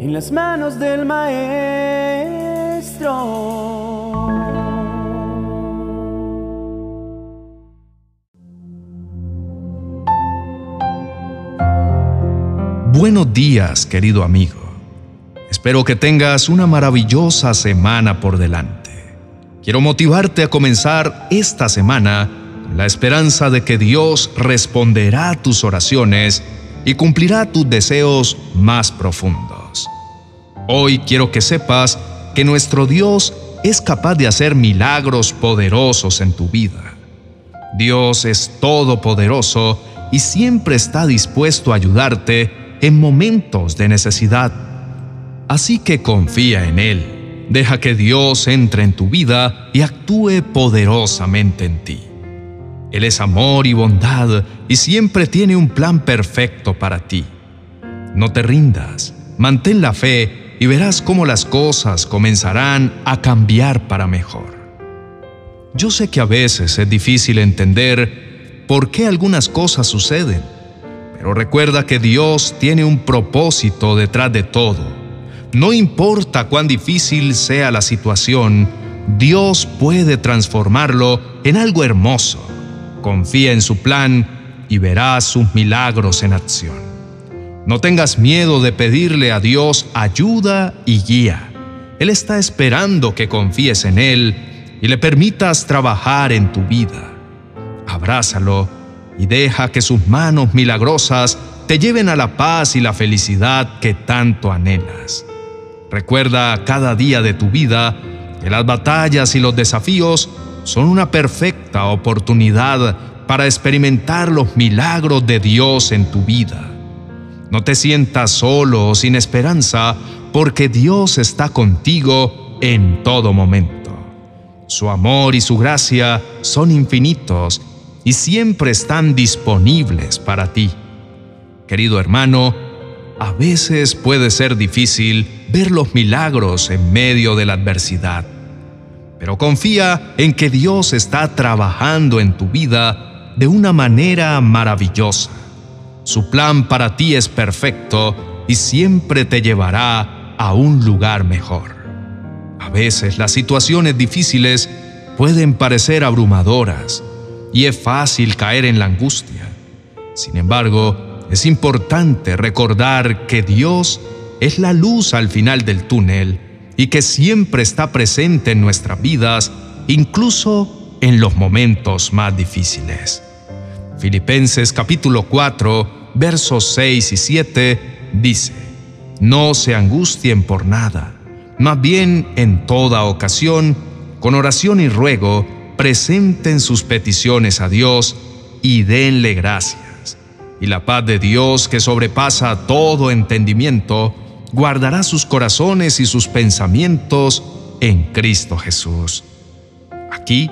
en las manos del Maestro. Buenos días, querido amigo. Espero que tengas una maravillosa semana por delante. Quiero motivarte a comenzar esta semana con la esperanza de que Dios responderá a tus oraciones y cumplirá tus deseos más profundos. Hoy quiero que sepas que nuestro Dios es capaz de hacer milagros poderosos en tu vida. Dios es todopoderoso y siempre está dispuesto a ayudarte en momentos de necesidad. Así que confía en Él, deja que Dios entre en tu vida y actúe poderosamente en ti. Él es amor y bondad y siempre tiene un plan perfecto para ti. No te rindas, mantén la fe y verás cómo las cosas comenzarán a cambiar para mejor. Yo sé que a veces es difícil entender por qué algunas cosas suceden, pero recuerda que Dios tiene un propósito detrás de todo. No importa cuán difícil sea la situación, Dios puede transformarlo en algo hermoso. Confía en su plan y verás sus milagros en acción. No tengas miedo de pedirle a Dios ayuda y guía. Él está esperando que confíes en Él y le permitas trabajar en tu vida. Abrázalo y deja que sus manos milagrosas te lleven a la paz y la felicidad que tanto anhelas. Recuerda cada día de tu vida que las batallas y los desafíos son una perfecta oportunidad para experimentar los milagros de Dios en tu vida. No te sientas solo o sin esperanza porque Dios está contigo en todo momento. Su amor y su gracia son infinitos y siempre están disponibles para ti. Querido hermano, a veces puede ser difícil ver los milagros en medio de la adversidad, pero confía en que Dios está trabajando en tu vida de una manera maravillosa. Su plan para ti es perfecto y siempre te llevará a un lugar mejor. A veces las situaciones difíciles pueden parecer abrumadoras, y es fácil caer en la angustia. Sin embargo, es importante recordar que Dios es la luz al final del túnel y que siempre está presente en nuestras vidas, incluso en los momentos más difíciles. Filipenses capítulo 4, versos 6 y 7 dice, No se angustien por nada, más bien en toda ocasión, con oración y ruego, presenten sus peticiones a Dios y denle gracias. Y la paz de Dios, que sobrepasa todo entendimiento, guardará sus corazones y sus pensamientos en Cristo Jesús. Aquí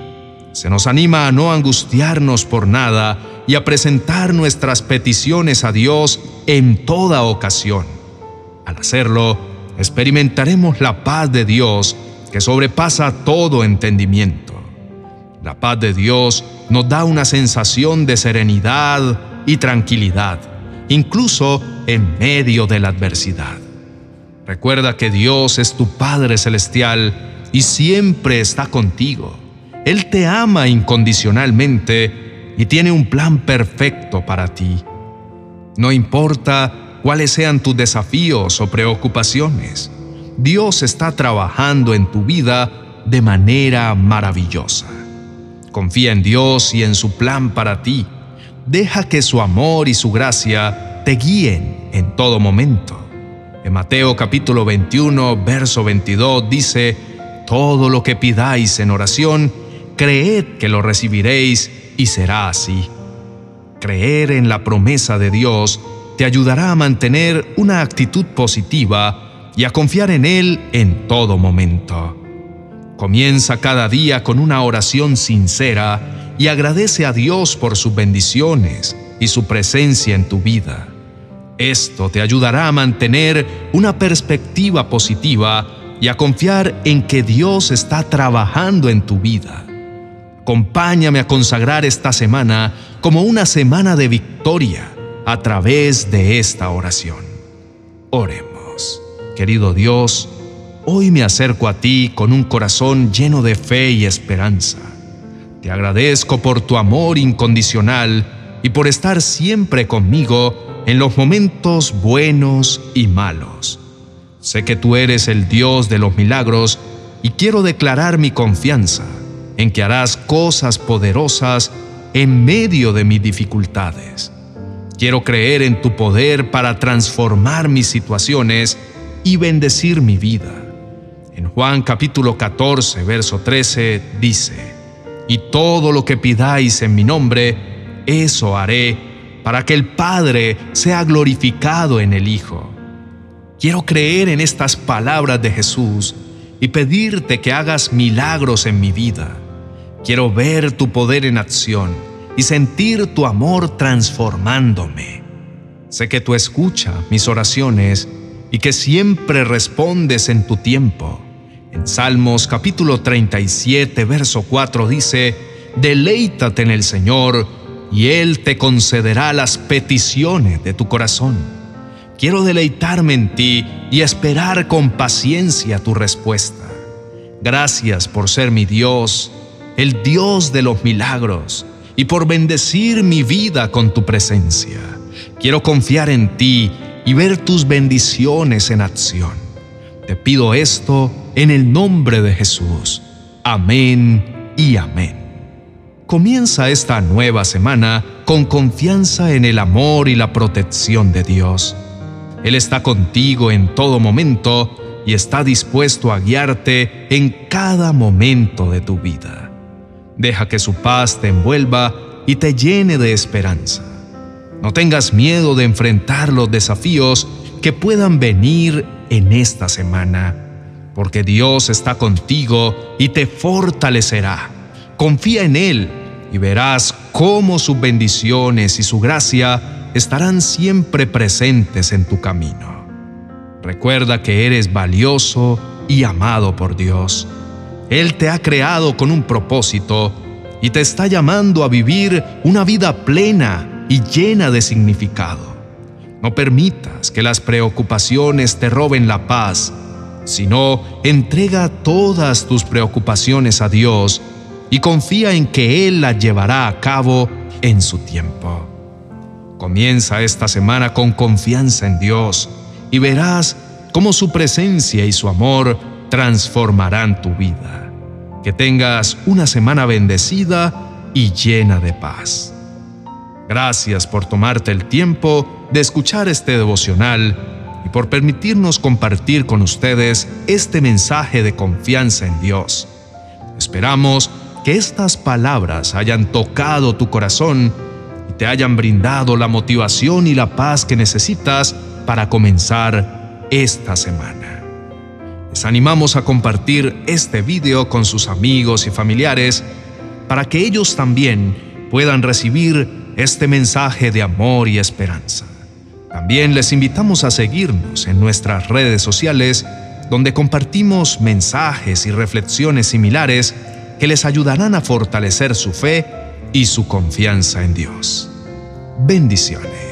se nos anima a no angustiarnos por nada y a presentar nuestras peticiones a Dios en toda ocasión. Al hacerlo, experimentaremos la paz de Dios que sobrepasa todo entendimiento. La paz de Dios nos da una sensación de serenidad y tranquilidad, incluso en medio de la adversidad. Recuerda que Dios es tu Padre Celestial y siempre está contigo. Él te ama incondicionalmente y tiene un plan perfecto para ti. No importa cuáles sean tus desafíos o preocupaciones, Dios está trabajando en tu vida de manera maravillosa. Confía en Dios y en su plan para ti. Deja que su amor y su gracia te guíen en todo momento. En Mateo capítulo 21, verso 22 dice, Todo lo que pidáis en oración, creed que lo recibiréis y será así. Creer en la promesa de Dios te ayudará a mantener una actitud positiva y a confiar en Él en todo momento. Comienza cada día con una oración sincera y agradece a Dios por sus bendiciones y su presencia en tu vida. Esto te ayudará a mantener una perspectiva positiva y a confiar en que Dios está trabajando en tu vida. Acompáñame a consagrar esta semana como una semana de victoria a través de esta oración. Oremos. Querido Dios, hoy me acerco a ti con un corazón lleno de fe y esperanza. Te agradezco por tu amor incondicional y por estar siempre conmigo en los momentos buenos y malos. Sé que tú eres el Dios de los milagros y quiero declarar mi confianza en que harás cosas poderosas en medio de mis dificultades. Quiero creer en tu poder para transformar mis situaciones y bendecir mi vida. En Juan capítulo 14, verso 13 dice, Y todo lo que pidáis en mi nombre, eso haré, para que el Padre sea glorificado en el Hijo. Quiero creer en estas palabras de Jesús y pedirte que hagas milagros en mi vida Quiero ver tu poder en acción y sentir tu amor transformándome. Sé que tú escuchas mis oraciones y que siempre respondes en tu tiempo. En Salmos capítulo 37, verso 4 dice, Deleítate en el Señor y Él te concederá las peticiones de tu corazón. Quiero deleitarme en ti y esperar con paciencia tu respuesta. Gracias por ser mi Dios el Dios de los milagros, y por bendecir mi vida con tu presencia. Quiero confiar en ti y ver tus bendiciones en acción. Te pido esto en el nombre de Jesús. Amén y amén. Comienza esta nueva semana con confianza en el amor y la protección de Dios. Él está contigo en todo momento y está dispuesto a guiarte en cada momento de tu vida. Deja que su paz te envuelva y te llene de esperanza. No tengas miedo de enfrentar los desafíos que puedan venir en esta semana, porque Dios está contigo y te fortalecerá. Confía en Él y verás cómo sus bendiciones y su gracia estarán siempre presentes en tu camino. Recuerda que eres valioso y amado por Dios él te ha creado con un propósito y te está llamando a vivir una vida plena y llena de significado. No permitas que las preocupaciones te roben la paz, sino entrega todas tus preocupaciones a Dios y confía en que Él las llevará a cabo en su tiempo. Comienza esta semana con confianza en Dios y verás cómo su presencia y su amor transformarán tu vida. Que tengas una semana bendecida y llena de paz. Gracias por tomarte el tiempo de escuchar este devocional y por permitirnos compartir con ustedes este mensaje de confianza en Dios. Esperamos que estas palabras hayan tocado tu corazón y te hayan brindado la motivación y la paz que necesitas para comenzar esta semana. Les animamos a compartir este video con sus amigos y familiares para que ellos también puedan recibir este mensaje de amor y esperanza. También les invitamos a seguirnos en nuestras redes sociales donde compartimos mensajes y reflexiones similares que les ayudarán a fortalecer su fe y su confianza en Dios. Bendiciones.